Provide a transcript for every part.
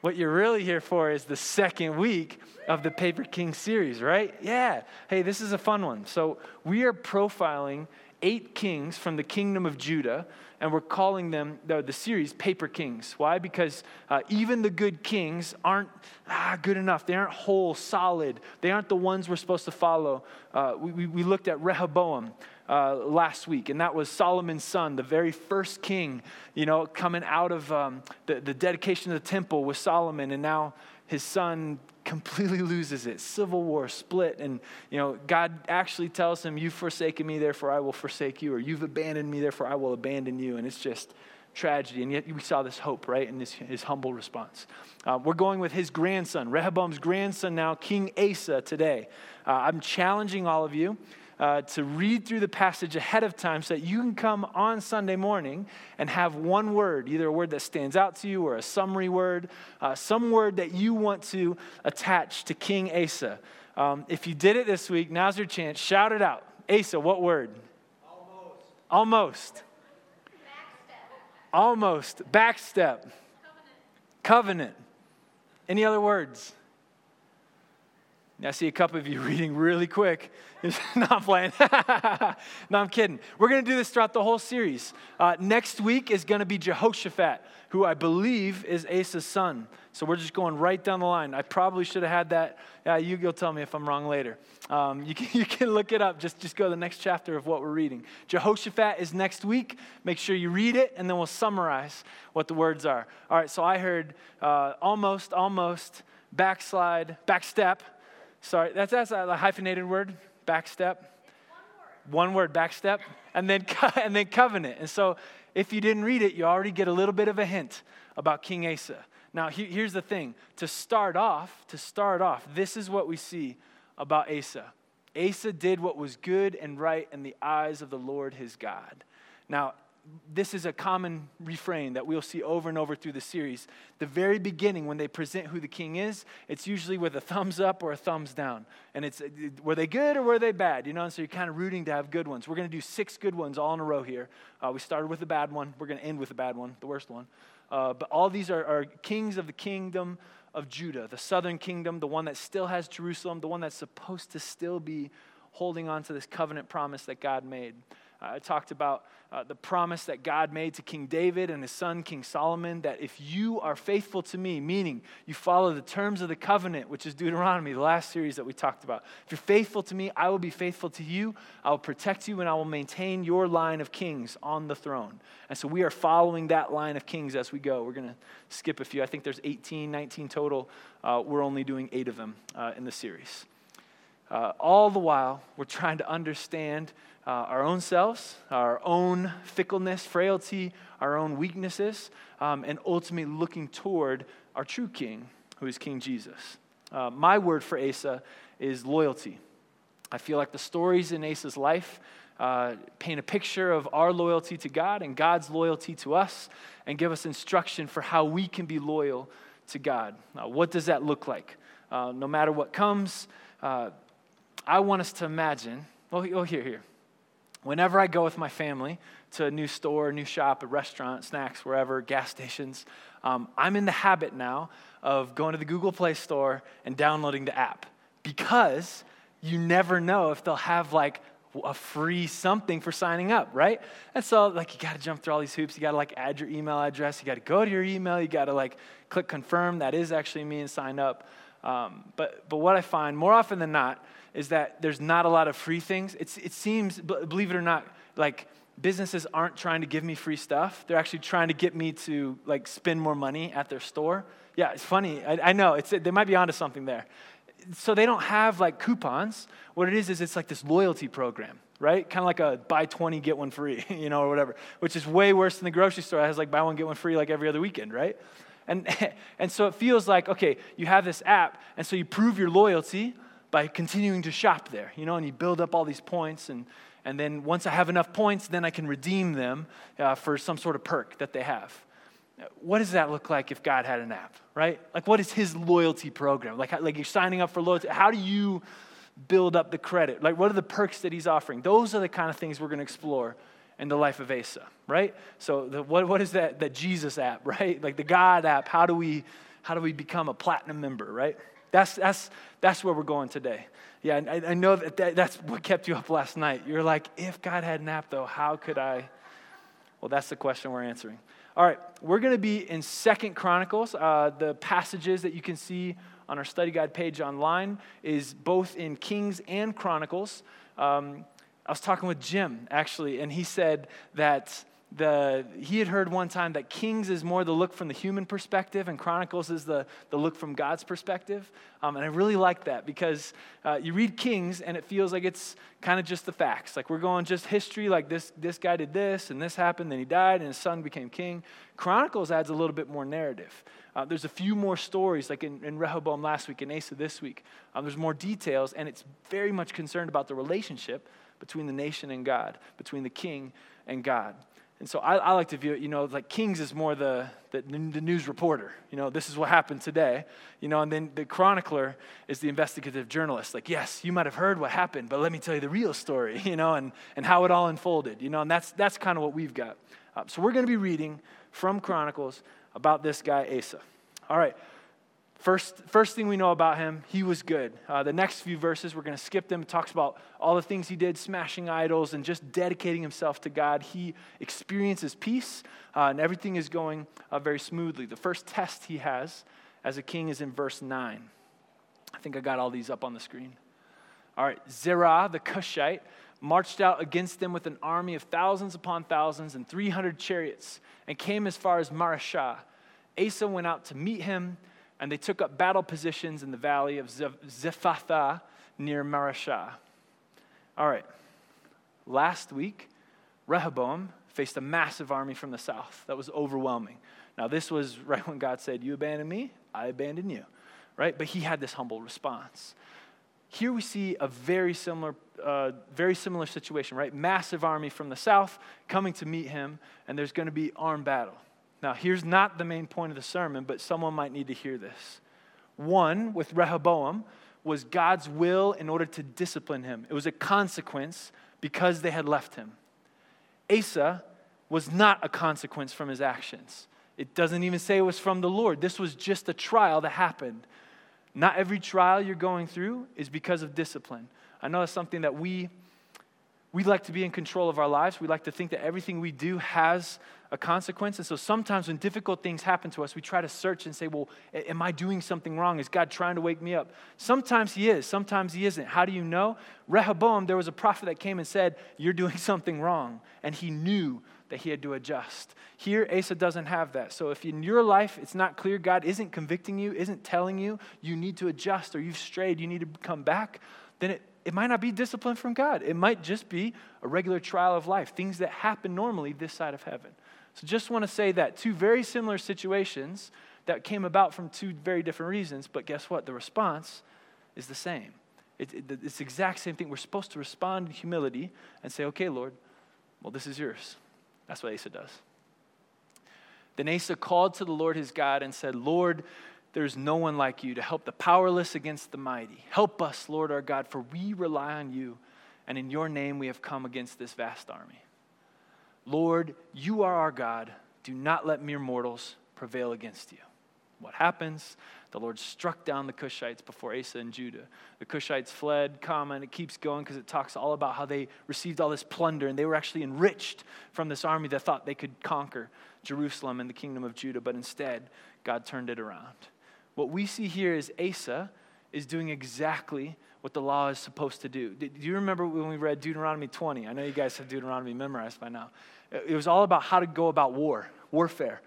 what you're really here for is the second week of the Paper King series, right? Yeah. Hey, this is a fun one. So, we are profiling eight kings from the kingdom of Judah, and we're calling them the, the series Paper Kings. Why? Because uh, even the good kings aren't ah, good enough. They aren't whole, solid. They aren't the ones we're supposed to follow. Uh, we, we looked at Rehoboam. Uh, last week, and that was Solomon's son, the very first king, you know, coming out of um, the, the dedication of the temple with Solomon, and now his son completely loses it. Civil war, split, and you know, God actually tells him, You've forsaken me, therefore I will forsake you, or you've abandoned me, therefore I will abandon you. And it's just tragedy. And yet we saw this hope, right, in this, his humble response. Uh, we're going with his grandson, Rehoboam's grandson now, King Asa, today. Uh, I'm challenging all of you uh, to read through the passage ahead of time so that you can come on Sunday morning and have one word, either a word that stands out to you or a summary word, uh, some word that you want to attach to King Asa. Um, if you did it this week, now's your chance. Shout it out. Asa, what word? Almost. Almost. Backstep. Almost. Backstep. Covenant. Covenant. Any other words? I see a couple of you reading really quick. no, I'm playing. no, I'm kidding. We're going to do this throughout the whole series. Uh, next week is going to be Jehoshaphat, who I believe is Asa's son. So we're just going right down the line. I probably should have had that. Yeah, you, will tell me if I'm wrong later. Um, you, can, you can look it up. Just, just go to the next chapter of what we're reading. Jehoshaphat is next week. Make sure you read it, and then we'll summarize what the words are. All right, so I heard uh, almost, almost, backslide, backstep Sorry, that's, that's a hyphenated word, backstep. One word, backstep, and then, and then covenant. And so if you didn't read it, you already get a little bit of a hint about King Asa. Now, here's the thing to start off, to start off, this is what we see about Asa. Asa did what was good and right in the eyes of the Lord his God. Now, this is a common refrain that we'll see over and over through the series. The very beginning, when they present who the king is, it's usually with a thumbs up or a thumbs down. And it's, were they good or were they bad? You know, and so you're kind of rooting to have good ones. We're going to do six good ones all in a row here. Uh, we started with a bad one. We're going to end with a bad one, the worst one. Uh, but all these are, are kings of the kingdom of Judah, the southern kingdom, the one that still has Jerusalem, the one that's supposed to still be holding on to this covenant promise that God made. I talked about uh, the promise that God made to King David and his son, King Solomon, that if you are faithful to me, meaning you follow the terms of the covenant, which is Deuteronomy, the last series that we talked about, if you're faithful to me, I will be faithful to you. I will protect you and I will maintain your line of kings on the throne. And so we are following that line of kings as we go. We're going to skip a few. I think there's 18, 19 total. Uh, we're only doing eight of them uh, in the series. Uh, all the while, we're trying to understand uh, our own selves, our own fickleness, frailty, our own weaknesses, um, and ultimately looking toward our true King, who is King Jesus. Uh, my word for Asa is loyalty. I feel like the stories in Asa's life uh, paint a picture of our loyalty to God and God's loyalty to us and give us instruction for how we can be loyal to God. what does that look like? Uh, no matter what comes, uh, I want us to imagine. Well, oh, here, here. Whenever I go with my family to a new store, a new shop, a restaurant, snacks, wherever, gas stations, um, I'm in the habit now of going to the Google Play Store and downloading the app because you never know if they'll have like a free something for signing up, right? And so, like, you got to jump through all these hoops. You got to like add your email address. You got to go to your email. You got to like click confirm that is actually me and sign up. Um, but but what I find more often than not is that there's not a lot of free things. It's, it seems, believe it or not, like businesses aren't trying to give me free stuff. They're actually trying to get me to like spend more money at their store. Yeah, it's funny. I, I know it's, they might be onto something there. So they don't have like coupons. What it is is it's like this loyalty program, right? Kind of like a buy 20 get one free, you know, or whatever, which is way worse than the grocery store. It has like buy one get one free like every other weekend, right? And and so it feels like okay, you have this app, and so you prove your loyalty by continuing to shop there, you know, and you build up all these points. And, and then once I have enough points, then I can redeem them uh, for some sort of perk that they have. What does that look like if God had an app, right? Like, what is his loyalty program? Like, like you're signing up for loyalty. How do you build up the credit? Like, what are the perks that he's offering? Those are the kind of things we're going to explore in the life of Asa, right? So, the, what, what is that, that Jesus app, right? Like the God app. How do we how do we become a platinum member, right? That's, that's, that's where we're going today. Yeah, I, I know that, that that's what kept you up last night. You're like, if God had nap, though, how could I? Well, that's the question we're answering. All right, we're going to be in Second Chronicles. Uh, the passages that you can see on our study guide page online is both in Kings and Chronicles. Um, I was talking with Jim actually, and he said that the, he had heard one time that Kings is more the look from the human perspective, and Chronicles is the, the look from God's perspective. Um, and I really like that because uh, you read Kings and it feels like it's kind of just the facts. Like we're going just history, like this, this guy did this, and this happened, then he died, and his son became king. Chronicles adds a little bit more narrative. Uh, there's a few more stories, like in, in Rehoboam last week and Asa this week. Um, there's more details, and it's very much concerned about the relationship between the nation and God, between the king and God. And so I, I, like to view it, you know, like Kings is more the, the, the, news reporter. You know, this is what happened today. You know, and then the chronicler is the investigative journalist. Like, yes, you might have heard what happened, but let me tell you the real story, you know, and, and how it all unfolded. You know, and that's, that's kind of what we've got. Uh, so we're going to be reading from Chronicles about this guy, Asa. All right. First, first thing we know about him, he was good. Uh, the next few verses, we're going to skip them. It talks about all the things he did, smashing idols and just dedicating himself to God. He experiences peace, uh, and everything is going uh, very smoothly. The first test he has as a king is in verse 9. I think I got all these up on the screen. All right, Zerah, the Cushite, marched out against them with an army of thousands upon thousands and 300 chariots and came as far as Mareshah. Asa went out to meet him and they took up battle positions in the valley of Zephathah near Mareshah. All right, last week, Rehoboam faced a massive army from the south that was overwhelming. Now, this was right when God said, You abandon me, I abandon you, right? But he had this humble response. Here we see a very similar, uh, very similar situation, right? Massive army from the south coming to meet him, and there's going to be armed battle. Now, here's not the main point of the sermon, but someone might need to hear this. One, with Rehoboam, was God's will in order to discipline him, it was a consequence because they had left him. Asa was not a consequence from his actions. It doesn't even say it was from the Lord. This was just a trial that happened. Not every trial you're going through is because of discipline. I know that's something that we we like to be in control of our lives. We like to think that everything we do has a consequence. And so sometimes when difficult things happen to us, we try to search and say, Well, am I doing something wrong? Is God trying to wake me up? Sometimes He is, sometimes He isn't. How do you know? Rehoboam, there was a prophet that came and said, You're doing something wrong. And he knew that he had to adjust. Here, Asa doesn't have that. So if in your life it's not clear, God isn't convicting you, isn't telling you, you need to adjust or you've strayed, you need to come back, then it it might not be discipline from God. It might just be a regular trial of life, things that happen normally this side of heaven. So just want to say that two very similar situations that came about from two very different reasons, but guess what? The response is the same. It, it, it's the exact same thing. We're supposed to respond in humility and say, okay, Lord, well, this is yours. That's what Asa does. Then Asa called to the Lord his God and said, Lord, there's no one like you to help the powerless against the mighty. Help us, Lord our God, for we rely on you, and in your name we have come against this vast army. Lord, you are our God. Do not let mere mortals prevail against you. What happens? The Lord struck down the Cushites before Asa and Judah. The Cushites fled, comma, and it keeps going because it talks all about how they received all this plunder and they were actually enriched from this army that thought they could conquer Jerusalem and the kingdom of Judah, but instead, God turned it around. What we see here is Asa is doing exactly what the law is supposed to do. Do you remember when we read Deuteronomy 20? I know you guys have Deuteronomy memorized by now. It was all about how to go about war, warfare.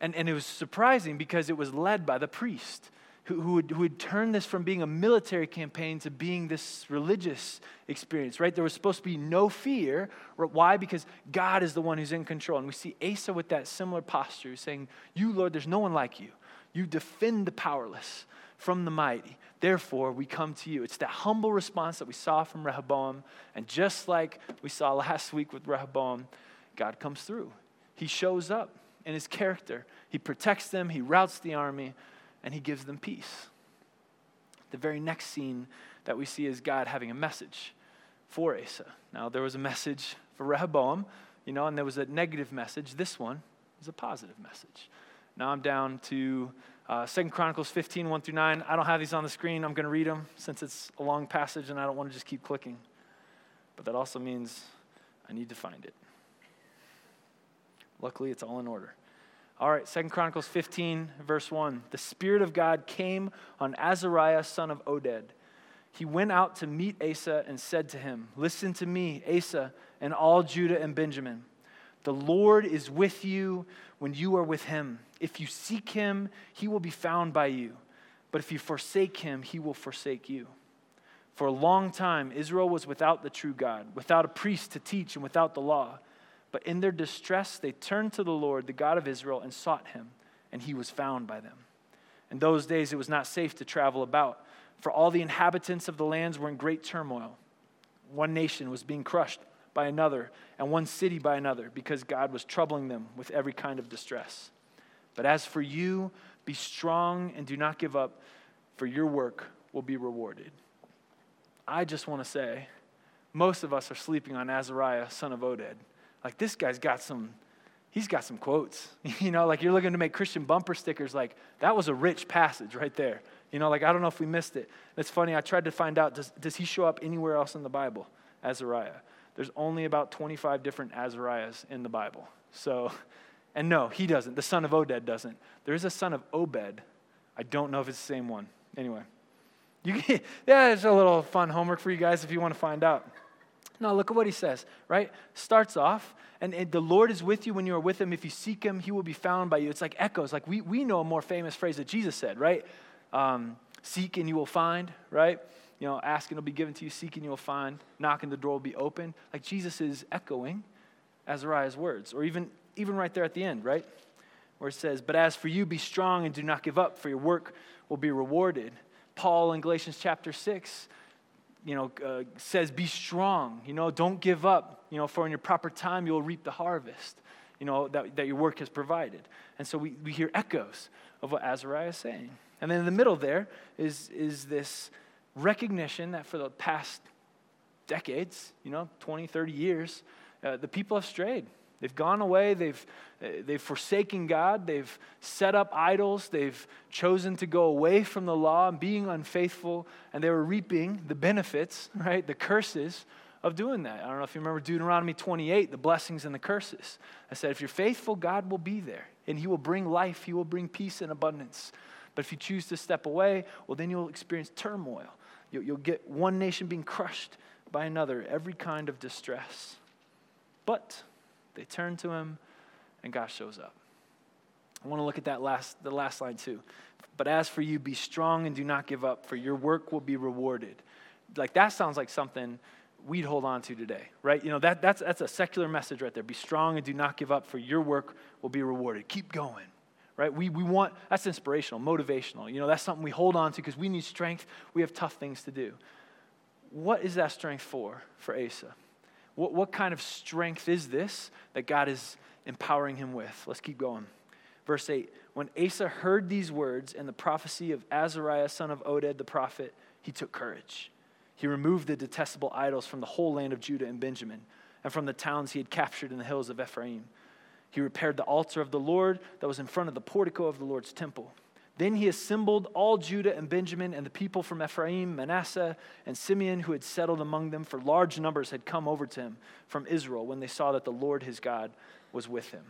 And, and it was surprising because it was led by the priest who, who, would, who would turn this from being a military campaign to being this religious experience, right? There was supposed to be no fear. Why? Because God is the one who's in control. And we see Asa with that similar posture, saying, You, Lord, there's no one like you. You defend the powerless from the mighty. Therefore, we come to you. It's that humble response that we saw from Rehoboam. And just like we saw last week with Rehoboam, God comes through. He shows up in his character. He protects them, he routs the army, and he gives them peace. The very next scene that we see is God having a message for Asa. Now, there was a message for Rehoboam, you know, and there was a negative message. This one is a positive message. Now I'm down to Uh, 2 Chronicles 15, 1 through 9. I don't have these on the screen. I'm going to read them since it's a long passage and I don't want to just keep clicking. But that also means I need to find it. Luckily, it's all in order. All right, Second Chronicles 15, verse 1. The Spirit of God came on Azariah, son of Oded. He went out to meet Asa and said to him, Listen to me, Asa, and all Judah and Benjamin. The Lord is with you when you are with him. If you seek him, he will be found by you. But if you forsake him, he will forsake you. For a long time, Israel was without the true God, without a priest to teach, and without the law. But in their distress, they turned to the Lord, the God of Israel, and sought him, and he was found by them. In those days, it was not safe to travel about, for all the inhabitants of the lands were in great turmoil. One nation was being crushed by another, and one city by another, because God was troubling them with every kind of distress. But as for you, be strong and do not give up, for your work will be rewarded. I just want to say, most of us are sleeping on Azariah, son of Oded like this guy's got some he's got some quotes. You know like you're looking to make christian bumper stickers like that was a rich passage right there. You know like i don't know if we missed it. It's funny i tried to find out does, does he show up anywhere else in the bible? Azariah. There's only about 25 different azariahs in the bible. So and no he doesn't. The son of oded doesn't. There is a son of obed. I don't know if it's the same one. Anyway. You can, yeah it's a little fun homework for you guys if you want to find out no, look at what he says, right? Starts off, and, and, the Lord is with you when you are with him. If you seek him, he will be found by you. It's like echoes. Like we, we know a more famous phrase that Jesus said, right? Um, seek and you will find, right? You know, ask and it'll be given to you, seek and you will find, knock and the door will be open. Like Jesus is echoing Azariah's words, or even, even right there at the end, right? Where it says, But as for you, be strong and do not give up, for your work will be rewarded. Paul in Galatians chapter 6 you know, uh, says, be strong, you know, don't give up, you know, for in your proper time you'll reap the harvest, you know, that, that your work has provided. And so we, we hear echoes of what Azariah is saying. And then in the middle there is, is this recognition that for the past decades, you know, 20, 30 years, uh, the people have strayed. They've gone away, they've, uh, they've forsaken God, they've set up idols, they've chosen to go away from the law and being unfaithful, and they were reaping the benefits, right, the curses of doing that. I don't know if you remember Deuteronomy 28, the blessings and the curses. I said, if you're faithful, God will be there, and He will bring life, He will bring peace and abundance. But if you choose to step away, well, then you'll experience turmoil. You'll, you'll get one nation being crushed by another, every kind of distress. But they turn to him, and God shows up. I want to look at that last, the last line too. But as for you, be strong and do not give up, for your work will be rewarded. Like that sounds like something we'd hold on to today, right? You know, that, that's, that's a secular message right there. Be strong and do not give up, for your work will be rewarded. Keep going, right? We, we want, that's inspirational, motivational. You know, that's something we hold on to because we need strength. We have tough things to do. What is that strength for, for Asa? What, what kind of strength is this that God is empowering him with? Let's keep going. Verse 8 When Asa heard these words and the prophecy of Azariah, son of Oded the prophet, he took courage. He removed the detestable idols from the whole land of Judah and Benjamin, and from the towns he had captured in the hills of Ephraim. He repaired the altar of the Lord that was in front of the portico of the Lord's temple. Then he assembled all Judah and Benjamin and the people from Ephraim, Manasseh, and Simeon who had settled among them, for large numbers had come over to him from Israel when they saw that the Lord his God was with him.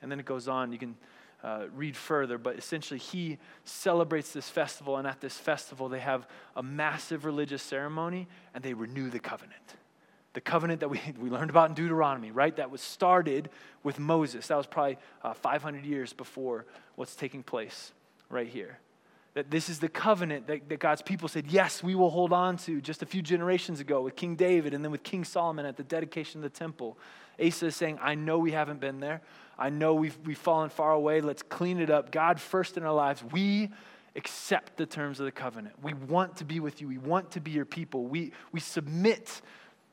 And then it goes on, you can uh, read further, but essentially he celebrates this festival, and at this festival they have a massive religious ceremony and they renew the covenant. The covenant that we, we learned about in Deuteronomy, right? That was started with Moses. That was probably uh, 500 years before what's taking place right here. That this is the covenant that, that God's people said, yes, we will hold on to just a few generations ago with King David and then with King Solomon at the dedication of the temple. Asa is saying, I know we haven't been there. I know we've, we've fallen far away. Let's clean it up. God first in our lives. We accept the terms of the covenant. We want to be with you. We want to be your people. We, we submit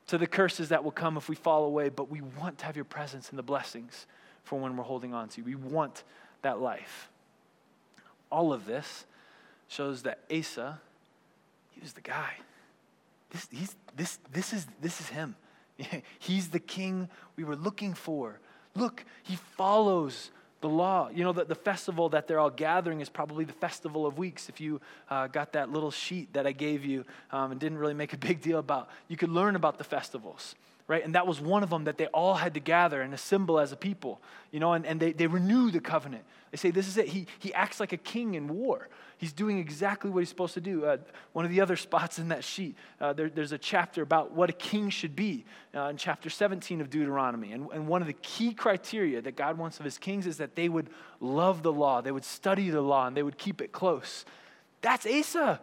to the curses that will come if we fall away, but we want to have your presence and the blessings for when we're holding on to you. We want that life all of this shows that Asa, he was the guy. This, he's, this, this, is, this is him. he's the king we were looking for. Look, he follows the law. You know, the, the festival that they're all gathering is probably the festival of weeks. If you uh, got that little sheet that I gave you um, and didn't really make a big deal about, you could learn about the festivals right? And that was one of them that they all had to gather and assemble as a people, you know, and, and they, they renew the covenant. They say, This is it. He, he acts like a king in war. He's doing exactly what he's supposed to do. Uh, one of the other spots in that sheet, uh, there, there's a chapter about what a king should be uh, in chapter 17 of Deuteronomy. And, and one of the key criteria that God wants of his kings is that they would love the law, they would study the law, and they would keep it close. That's Asa.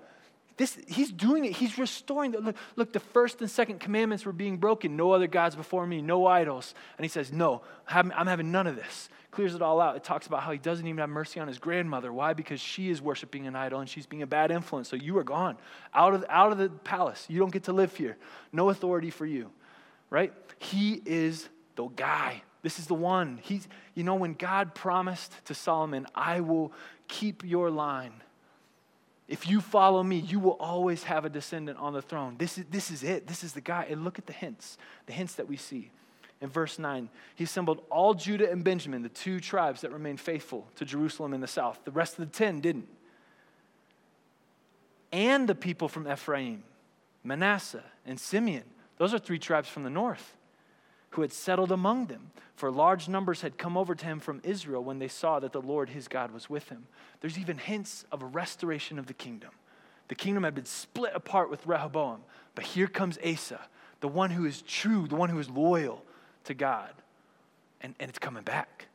This, he's doing it. He's restoring. The, look, look, the first and second commandments were being broken. No other gods before me, no idols. And he says, No, I'm having none of this. Clears it all out. It talks about how he doesn't even have mercy on his grandmother. Why? Because she is worshiping an idol and she's being a bad influence. So you are gone out of, out of the palace. You don't get to live here. No authority for you, right? He is the guy. This is the one. He's, you know, when God promised to Solomon, I will keep your line if you follow me, you will always have a descendant on the throne. This is, this is it. This is the guy. And look at the hints, the hints that we see. In verse 9, he assembled all Judah and Benjamin, the two tribes that remained faithful to Jerusalem in the south. The rest of the ten didn't. And the people from Ephraim, Manasseh, and Simeon. Those are three tribes from the north who had settled among them. For large numbers had come over to him from Israel when they saw that the Lord his God was with him. There's even hints of a restoration of the kingdom. The kingdom had been split apart with Rehoboam, but here comes Asa, the one who is true, the one who is loyal to God. And, and it's coming back.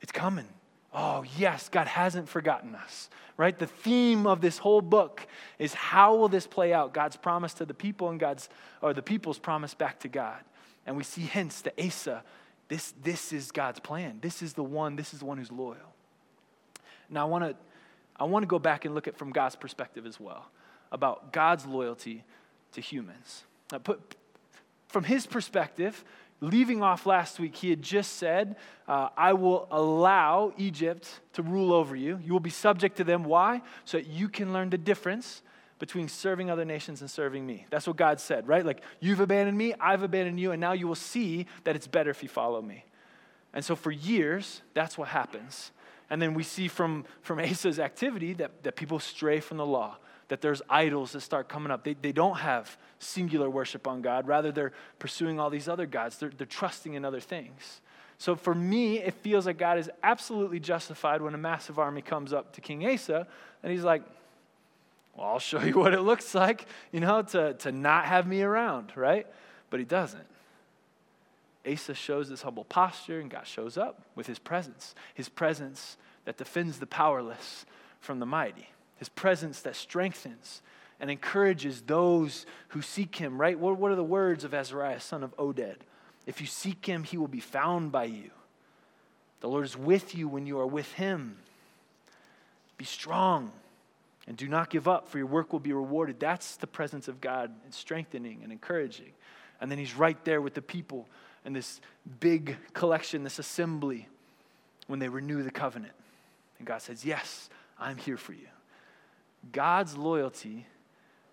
It's coming. Oh, yes, God hasn't forgotten us, right? The theme of this whole book is how will this play out? God's promise to the people and God's, or the people's promise back to God. And we see hints to Asa. This, this is God's plan. This is the one, this is the one who's loyal. Now I want to I want to go back and look at from God's perspective as well about God's loyalty to humans. Now put, from his perspective, leaving off last week, he had just said, uh, I will allow Egypt to rule over you. You will be subject to them. Why? So that you can learn the difference between serving other nations and serving me. That's what God said, right? Like, you've abandoned me, I've abandoned you, and now you will see that it's better if you follow me. And so for years, that's what happens. And then we see from, from Asa's activity that, that people stray from the law, that there's idols that start coming up. They, they don't have singular worship on God, rather, they're pursuing all these other gods, they're, they're trusting in other things. So for me, it feels like God is absolutely justified when a massive army comes up to King Asa, and he's like, well, I'll show you what it looks like, you know, to, to not have me around, right? But he doesn't. Asa shows this humble posture, and God shows up with his presence. His presence that defends the powerless from the mighty. His presence that strengthens and encourages those who seek him, right? What, what are the words of Azariah, son of Oded? If you seek him, he will be found by you. The Lord is with you when you are with him. Be strong and do not give up, for your work will be rewarded. That's the presence of God, it's strengthening and encouraging. And then he's right there with the people in this big collection, this assembly, when they renew the covenant. And God says, Yes, I'm here for you. God's loyalty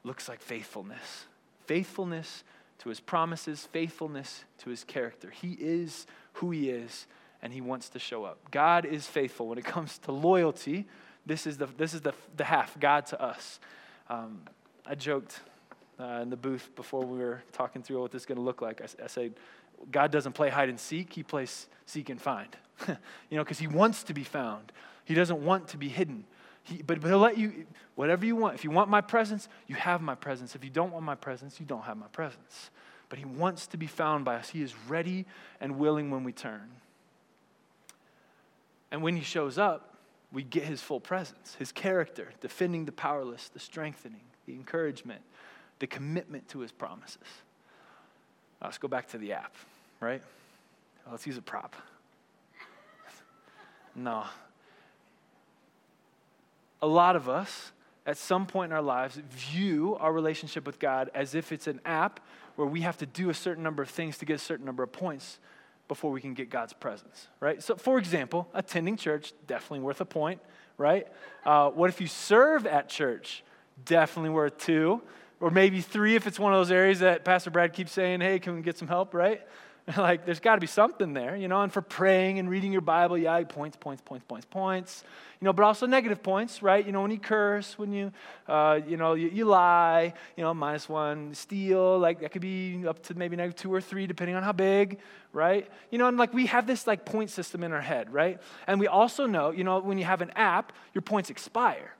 looks like faithfulness faithfulness to his promises, faithfulness to his character. He is who he is, and he wants to show up. God is faithful when it comes to loyalty this is the, this is the, the half, God to us. Um, I joked uh, in the booth before we were talking through what this is going to look like. I, I said, God doesn't play hide and seek, He plays seek and find. you know, because He wants to be found, He doesn't want to be hidden. He, but, but He'll let you, whatever you want. If you want my presence, you have my presence. If you don't want my presence, you don't have my presence. But He wants to be found by us. He is ready and willing when we turn. And when He shows up, we get his full presence, his character, defending the powerless, the strengthening, the encouragement, the commitment to his promises. Now, let's go back to the app, right? Let's use a prop. no. A lot of us, at some point in our lives, view our relationship with God as if it's an app where we have to do a certain number of things to get a certain number of points before we can get God's presence, right? So, for example, attending church, definitely worth a point, right? Uh, what if you serve at church? Definitely worth two, or maybe three if it's one of those areas that Pastor Brad keeps saying, hey, can we get some help, right? like, there's got to be something there, you know. And for praying and reading your Bible, yeah, points, points, points, points, points. You know, but also negative points, right? You know, when you curse, when you, uh, you know, you, you, lie, you know, minus one, steal, like that could be up to maybe negative two or three, depending on how big, right? You know, and like we have this like point system in our head, right? And we also know, you know, when you have an app, your points expire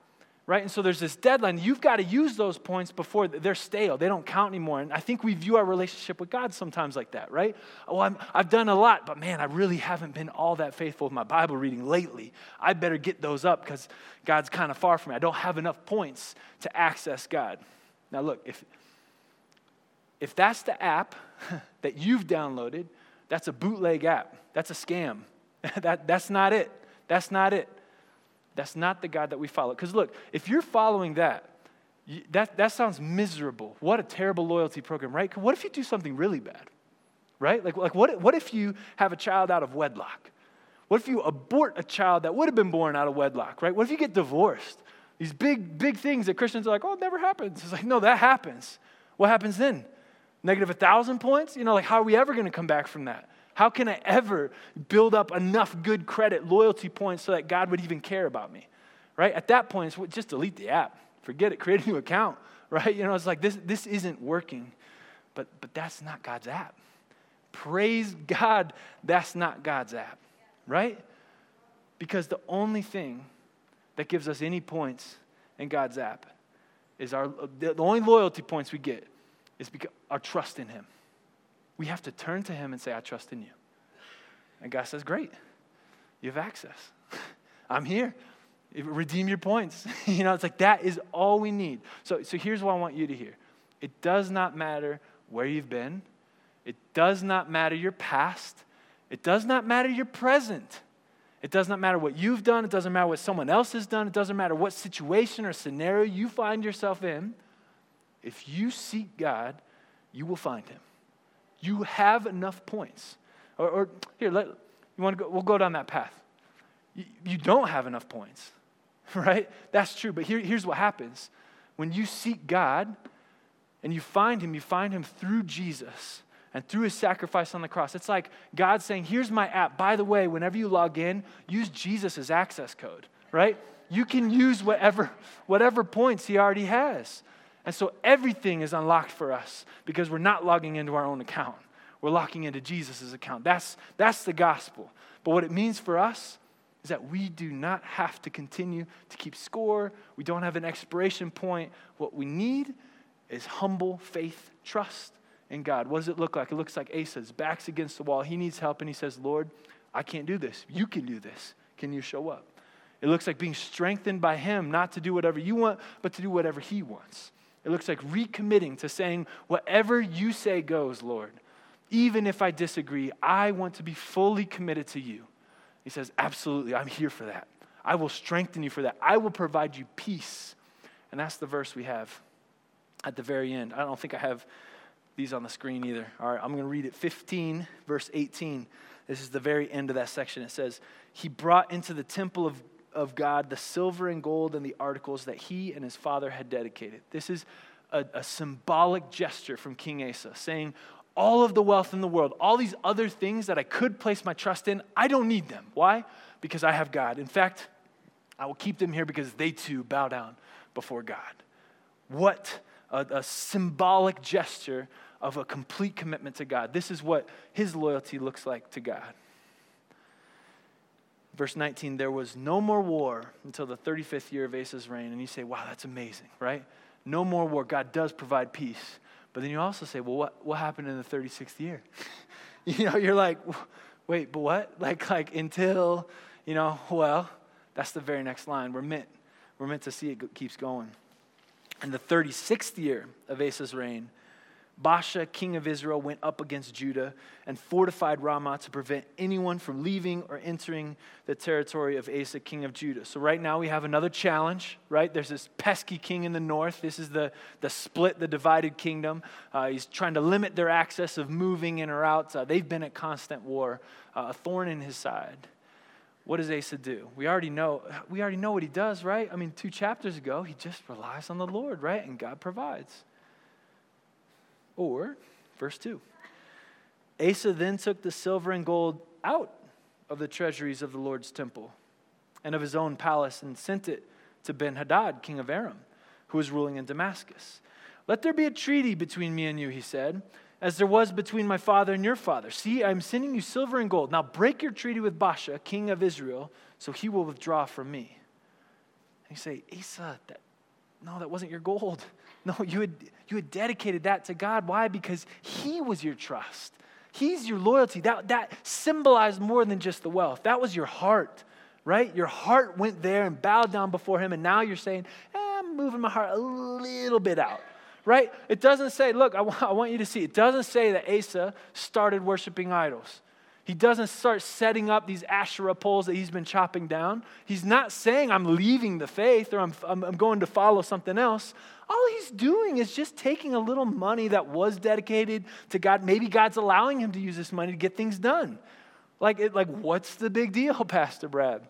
right? And so there's this deadline. You've got to use those points before they're stale. They don't count anymore. And I think we view our relationship with God sometimes like that, right? Oh, i have done a lot, but man, I really haven't been all that faithful with my Bible reading lately. I better get those up because God's kind of far from me. I don't have enough points to access God. Now, look, if, if that's the app that you've downloaded, that's a bootleg app. That's a scam. that, that's not it. That's not it. That's not the God that we follow. Because look, if you're following that, that, that sounds miserable. What a terrible loyalty program, right? What if you do something really bad, right? Like, like what, what if you have a child out of wedlock? What if you abort a child that would have been born out of wedlock, right? What if you get divorced? These big, big things that Christians are like, oh, it never happens. It's like, no, that happens. What happens then? Negative a thousand points? You know, like, how are we ever going to come back from that? How can I ever build up enough good credit, loyalty points so that God would even care about me? Right? At that point, it's just delete the app. Forget it. Create a new account. Right? You know, it's like this, this isn't working. But, but that's not God's app. Praise God, that's not God's app. Right? Because the only thing that gives us any points in God's app is our the only loyalty points we get is because our trust in Him. We have to turn to Him and say, I trust in you. And God says, Great, you have access. I'm here. Redeem your points. you know, it's like that is all we need. So, so here's what I want you to hear it does not matter where you've been, it does not matter your past, it does not matter your present. It does not matter what you've done. It doesn't matter what someone else has done. It doesn't matter what situation or scenario you find yourself in. If you seek God, you will find Him. You have enough points. Or, or here, let, you want to go? We'll go down that path. You, you don't have enough points, right? That's true. But here, here's what happens when you seek God and you find Him, you find Him through Jesus and through His sacrifice on the cross. It's like God saying, Here's my app. By the way, whenever you log in, use Jesus as access code, right? You can use whatever, whatever points He already has. And so everything is unlocked for us because we're not logging into our own account. We're locking into Jesus' account. That's, that's the gospel. But what it means for us is that we do not have to continue to keep score. We don't have an expiration point. What we need is humble faith, trust in God. What does it look like? It looks like Asa's back's against the wall. He needs help, and he says, Lord, I can't do this. You can do this. Can you show up? It looks like being strengthened by him, not to do whatever you want, but to do whatever he wants. It looks like recommitting to saying, Whatever you say goes, Lord. Even if I disagree, I want to be fully committed to you. He says, Absolutely, I'm here for that. I will strengthen you for that. I will provide you peace. And that's the verse we have at the very end. I don't think I have these on the screen either. All right, I'm going to read it 15, verse 18. This is the very end of that section. It says, He brought into the temple of of God the silver and gold and the articles that he and his father had dedicated. This is a, a, symbolic gesture from King Asa saying, All of the wealth in the world, all these other things that I could place my trust in, I don't need them. Why? Because I have God. In fact, I will keep them here because they too bow down before God. What a, a symbolic gesture of a complete commitment to God. This is what his loyalty looks like to God. Verse 19, there was no more war until the 35th year of Asa's reign. And you say, wow, that's amazing, right? No more war. God does provide peace. But then you also say, well, what, what happened in the 36th year? you know, you're like, wait, but what? Like, like until, you know, well, that's the very next line. We're meant, we're meant to see it keeps going. In the 36th year of Asa's reign, Baasha, king of Israel, went up against Judah and fortified Ramah to prevent anyone from leaving or entering the territory of Asa, king of Judah. So, right now we have another challenge, right? There's this pesky king in the north. This is the, the split, the divided kingdom. Uh, he's trying to limit their access of moving in or out. Uh, they've been at constant war, uh, a thorn in his side. What does Asa do? We already know. We already know what he does, right? I mean, two chapters ago, he just relies on the Lord, right? And God provides. Or, verse 2, Asa then took the silver and gold out of the treasuries of the Lord's temple and of his own palace and sent it to Ben Hadad, king of Aram, who was ruling in Damascus. Let there be a treaty between me and you, he said, as there was between my father and your father. See, I'm sending you silver and gold. Now break your treaty with Baasha, king of Israel, so he will withdraw from me. And you say, Asa, that, no, that wasn't your gold. No, you had, you had dedicated that to God. Why? Because he was your trust. He's your loyalty. That, that symbolized more than just the wealth. That was your heart, right? Your heart went there and bowed down before him, and now you're saying, eh, I'm moving my heart a little bit out right? It doesn't say, look, I, w- I want you to see, it doesn't say that Asa started worshiping idols. He doesn't start setting up these Asherah poles that he's been chopping down. He's not saying, I'm leaving the faith or I'm, I'm, I'm going to follow something else. All he's doing is just taking a little money that was dedicated to God. Maybe God's allowing him to use this money to get things done. Like, it, like what's the big deal, Pastor Brad?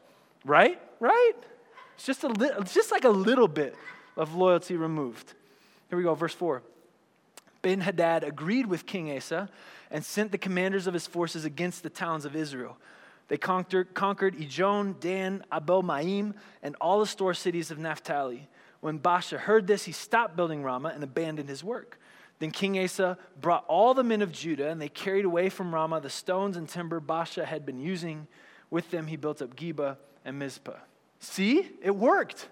Right? Right? It's just, a li- it's just like a little bit of loyalty removed. Here we go, verse 4. Ben Hadad agreed with King Asa and sent the commanders of his forces against the towns of Israel. They conquered, conquered Ijon, Dan, Abel Maim, and all the store cities of Naphtali. When Baasha heard this, he stopped building Ramah and abandoned his work. Then King Asa brought all the men of Judah, and they carried away from Ramah the stones and timber Baasha had been using. With them, he built up Geba and Mizpah. See, it worked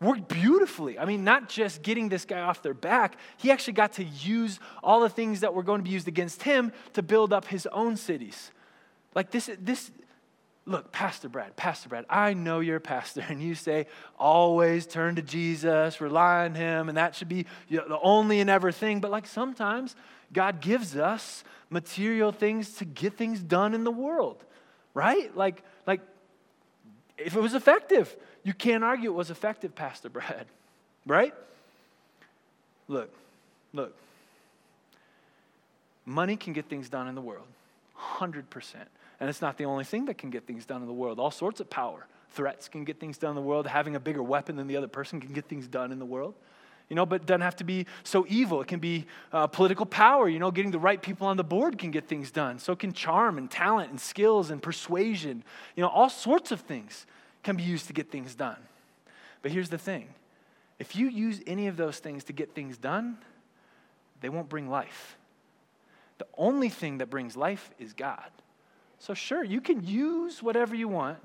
worked beautifully. I mean, not just getting this guy off their back, he actually got to use all the things that were going to be used against him to build up his own cities. Like this, this, look, Pastor Brad, Pastor Brad, I know you're a pastor, and you say always turn to Jesus, rely on him, and that should be the only and ever thing. But like sometimes God gives us material things to get things done in the world, right? Like, like if it was effective, you can't argue it was effective, Pastor Brad, right? Look, look. Money can get things done in the world, 100%. And it's not the only thing that can get things done in the world. All sorts of power. Threats can get things done in the world. Having a bigger weapon than the other person can get things done in the world. You know, but it doesn't have to be so evil. It can be uh, political power. You know, getting the right people on the board can get things done. So can charm and talent and skills and persuasion. You know, all sorts of things can be used to get things done. But here's the thing if you use any of those things to get things done, they won't bring life. The only thing that brings life is God. So, sure, you can use whatever you want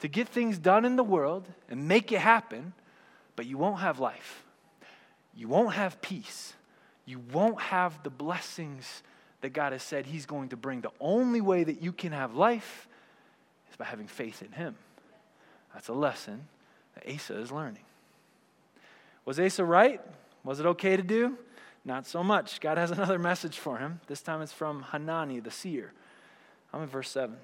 to get things done in the world and make it happen, but you won't have life. You won't have peace. You won't have the blessings that God has said He's going to bring. The only way that you can have life is by having faith in Him. That's a lesson that Asa is learning. Was Asa right? Was it okay to do? Not so much. God has another message for him. This time it's from Hanani the seer. I'm in verse 7.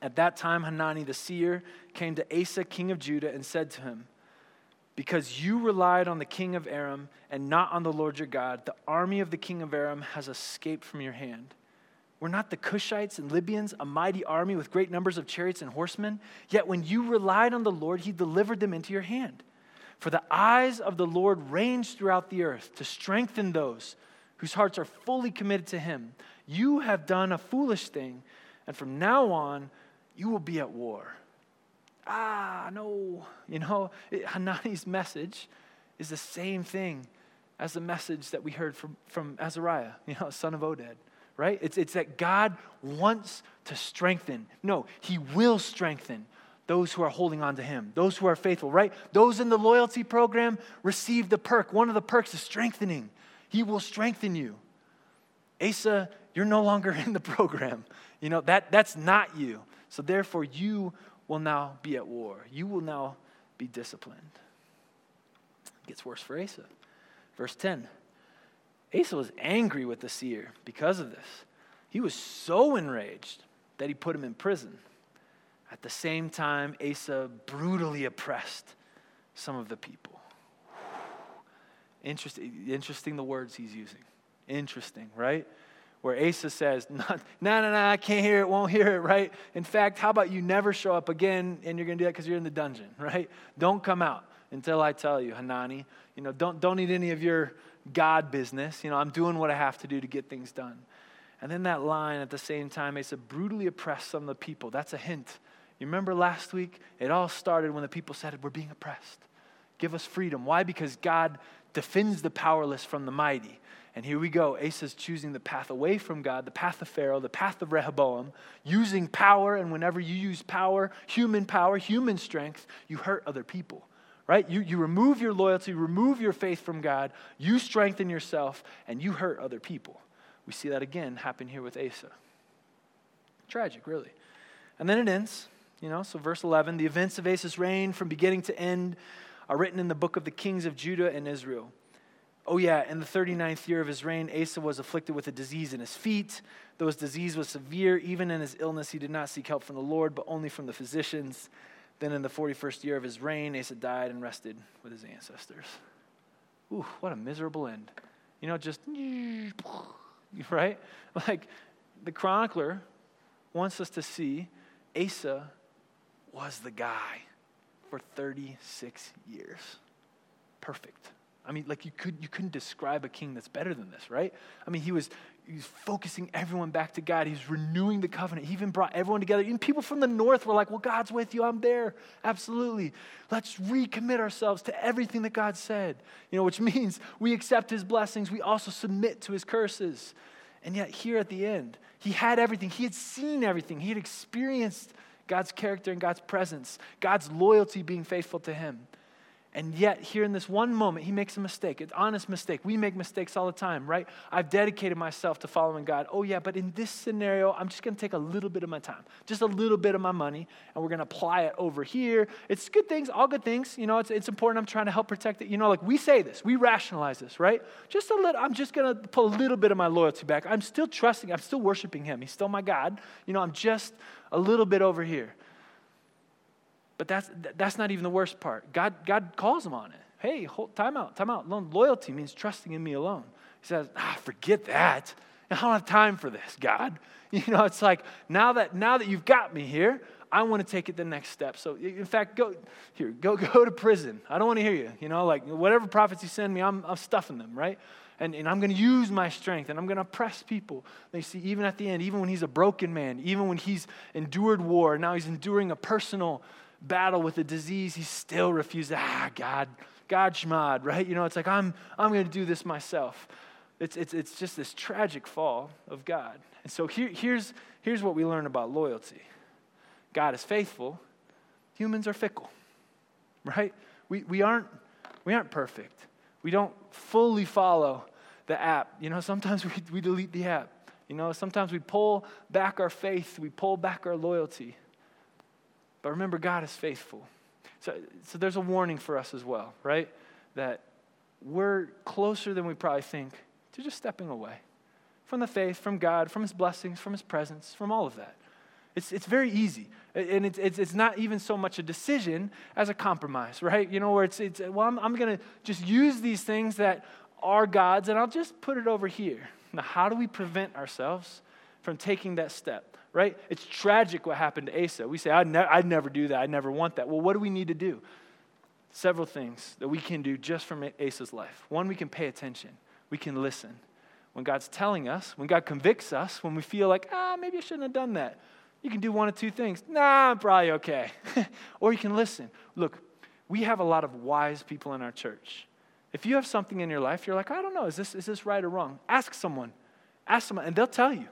At that time, Hanani the seer came to Asa, king of Judah, and said to him, Because you relied on the king of Aram and not on the Lord your God, the army of the king of Aram has escaped from your hand. Were not the Cushites and Libyans a mighty army with great numbers of chariots and horsemen? Yet when you relied on the Lord, he delivered them into your hand. For the eyes of the Lord range throughout the earth to strengthen those whose hearts are fully committed to him. You have done a foolish thing, and from now on, you will be at war. Ah, no. You know, Hanani's message is the same thing as the message that we heard from, from Azariah, you know, son of Oded right? It's, it's that God wants to strengthen. No, He will strengthen those who are holding on to Him, those who are faithful, right? Those in the loyalty program receive the perk. One of the perks is strengthening. He will strengthen you. Asa, you're no longer in the program. You know, that, that's not you. So therefore, you will now be at war. You will now be disciplined. It gets worse for Asa. Verse 10 Asa was angry with the seer because of this. He was so enraged that he put him in prison. At the same time, Asa brutally oppressed some of the people. Interesting, interesting the words he's using. Interesting, right? Where Asa says, no, no, no, I can't hear it, won't hear it, right? In fact, how about you never show up again and you're going to do that because you're in the dungeon, right? Don't come out until I tell you, Hanani. You know, don't, don't need any of your God business. You know, I'm doing what I have to do to get things done. And then that line at the same time, Asa brutally oppressed some of the people. That's a hint. You remember last week? It all started when the people said, We're being oppressed. Give us freedom. Why? Because God defends the powerless from the mighty. And here we go. Asa's choosing the path away from God, the path of Pharaoh, the path of Rehoboam, using power. And whenever you use power, human power, human strength, you hurt other people, right? You, you remove your loyalty, remove your faith from God, you strengthen yourself, and you hurt other people. We see that again happen here with Asa. Tragic, really. And then it ends, you know, so verse 11 the events of Asa's reign from beginning to end are written in the book of the kings of Judah and Israel. Oh, yeah, in the 39th year of his reign, Asa was afflicted with a disease in his feet. Though his disease was severe, even in his illness, he did not seek help from the Lord, but only from the physicians. Then in the 41st year of his reign, Asa died and rested with his ancestors. Ooh, what a miserable end. You know, just right? Like the chronicler wants us to see Asa was the guy for 36 years. Perfect. I mean, like you could you couldn't describe a king that's better than this, right? I mean, he was he was focusing everyone back to God. He was renewing the covenant. He even brought everyone together. Even people from the north were like, "Well, God's with you. I'm there. Absolutely. Let's recommit ourselves to everything that God said." You know, which means we accept His blessings. We also submit to His curses. And yet, here at the end, he had everything. He had seen everything. He had experienced God's character and God's presence, God's loyalty being faithful to him. And yet, here in this one moment, he makes a mistake, an honest mistake. We make mistakes all the time, right? I've dedicated myself to following God. Oh, yeah, but in this scenario, I'm just going to take a little bit of my time, just a little bit of my money, and we're going to apply it over here. It's good things, all good things. You know, it's, it's important. I'm trying to help protect it. You know, like we say this, we rationalize this, right? Just a little, I'm just going to pull a little bit of my loyalty back. I'm still trusting, I'm still worshiping Him. He's still my God. You know, I'm just a little bit over here. But that's, that's not even the worst part. God, God calls him on it. Hey, hold, time out, time out. Loyalty means trusting in me alone. He says, ah, forget that. I don't have time for this, God. You know, it's like now that now that you've got me here, I want to take it the next step. So, in fact, go here, go go to prison. I don't want to hear you. You know, like whatever prophets you send me, I'm, I'm stuffing them, right? And, and I'm going to use my strength and I'm going to oppress people. And you see, even at the end, even when he's a broken man, even when he's endured war, now he's enduring a personal battle with a disease, he still refuses, ah, God, God shmad, right? You know, it's like, I'm, I'm going to do this myself. It's, it's, it's just this tragic fall of God. And so here, here's, here's what we learn about loyalty God is faithful, humans are fickle, right? We, we, aren't, we aren't perfect. We don't fully follow the app. You know, sometimes we, we delete the app. You know, sometimes we pull back our faith, we pull back our loyalty. But remember, God is faithful. So, so there's a warning for us as well, right? That we're closer than we probably think to just stepping away from the faith, from God, from His blessings, from His presence, from all of that. It's, it's very easy. And it's, it's, it's not even so much a decision as a compromise, right? You know, where it's, it's well, I'm, I'm going to just use these things that are God's and I'll just put it over here. Now, how do we prevent ourselves from taking that step? Right? It's tragic what happened to Asa. We say, I'd, ne- I'd never do that. I'd never want that. Well, what do we need to do? Several things that we can do just from Asa's life. One, we can pay attention, we can listen. When God's telling us, when God convicts us, when we feel like, ah, maybe I shouldn't have done that, you can do one of two things. Nah, I'm probably okay. or you can listen. Look, we have a lot of wise people in our church. If you have something in your life, you're like, I don't know, is this, is this right or wrong? Ask someone. Ask someone, and they'll tell you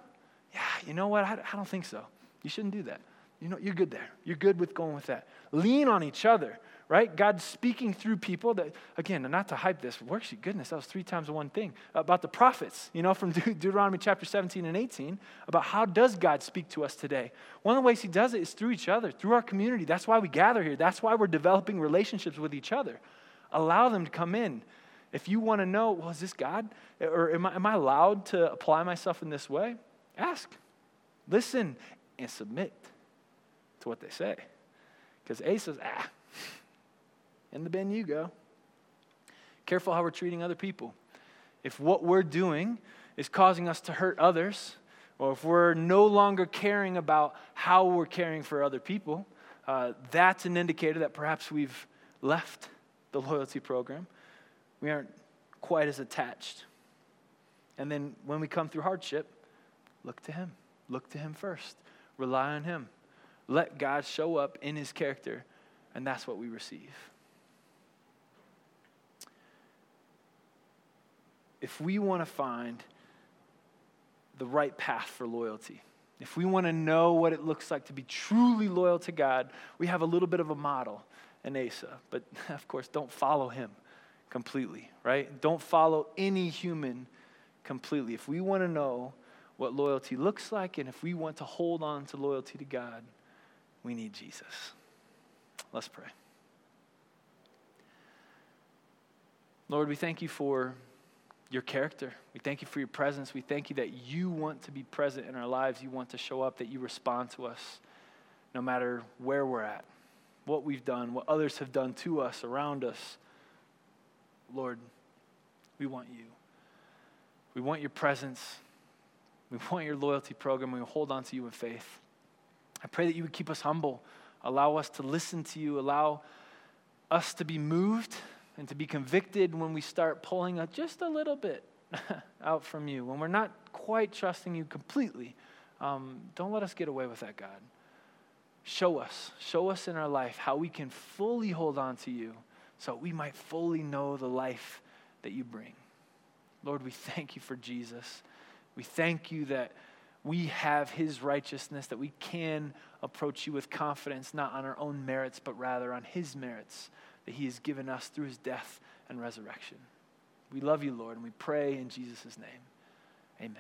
yeah, you know what? I, I don't think so. You shouldn't do that. You know, you're good there. You're good with going with that. Lean on each other, right? God's speaking through people that, again, not to hype this, works, goodness, that was three times one thing. About the prophets, you know, from De- Deuteronomy chapter 17 and 18, about how does God speak to us today? One of the ways he does it is through each other, through our community. That's why we gather here. That's why we're developing relationships with each other. Allow them to come in. If you want to know, well, is this God? Or am I, am I allowed to apply myself in this way? Ask, listen, and submit to what they say. Because Asa's, ah, in the bin you go. Careful how we're treating other people. If what we're doing is causing us to hurt others, or if we're no longer caring about how we're caring for other people, uh, that's an indicator that perhaps we've left the loyalty program. We aren't quite as attached. And then when we come through hardship, look to Him. Look to Him first. Rely on Him. Let God show up in His character, and that's what we receive. If we want to find the right path for loyalty, if we want to know what it looks like to be truly loyal to God, we have a little bit of a model in Asa. But of course, don't follow him completely, right? Don't follow any human completely. If we want to know what loyalty looks like and if we want to hold on to loyalty to God, we need Jesus. Let's pray. Lord, we thank you for your character. We thank you for your presence. We thank you that you want to be present in our lives. You want to show up, that you respond to us no matter where we're at, what we've done, what others have done to us, around us. Lord, we want you. We want your presence. We want your loyalty program. We hold on to you in faith. I pray that you would keep us humble, allow us to listen to you, allow us to be moved and to be convicted when we start pulling a, just a little bit out from you, when we're not quite trusting you completely. Um, don't let us get away with that, God. Show us, show us in our life how we can fully hold on to you so we might fully know the life that you bring. Lord, we thank you for Jesus. We thank you that we have his righteousness, that we can approach you with confidence, not on our own merits, but rather on his merits that he has given us through his death and resurrection. We love you, Lord, and we pray in Jesus' name. Amen.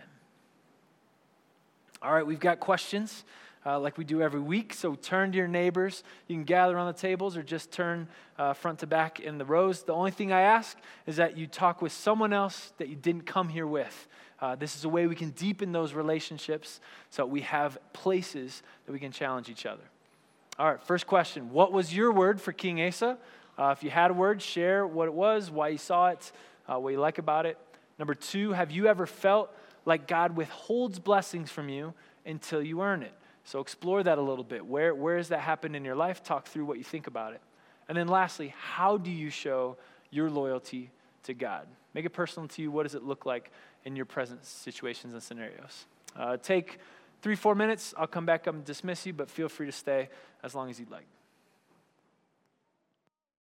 All right, we've got questions uh, like we do every week. So turn to your neighbors. You can gather on the tables or just turn uh, front to back in the rows. The only thing I ask is that you talk with someone else that you didn't come here with. Uh, this is a way we can deepen those relationships so we have places that we can challenge each other. All right, first question What was your word for King Asa? Uh, if you had a word, share what it was, why you saw it, uh, what you like about it. Number two, have you ever felt like God withholds blessings from you until you earn it? So explore that a little bit. Where, where has that happened in your life? Talk through what you think about it. And then lastly, how do you show your loyalty to God? Make it personal to you. What does it look like in your present situations and scenarios? Uh, take three, four minutes. I'll come back up and dismiss you, but feel free to stay as long as you'd like.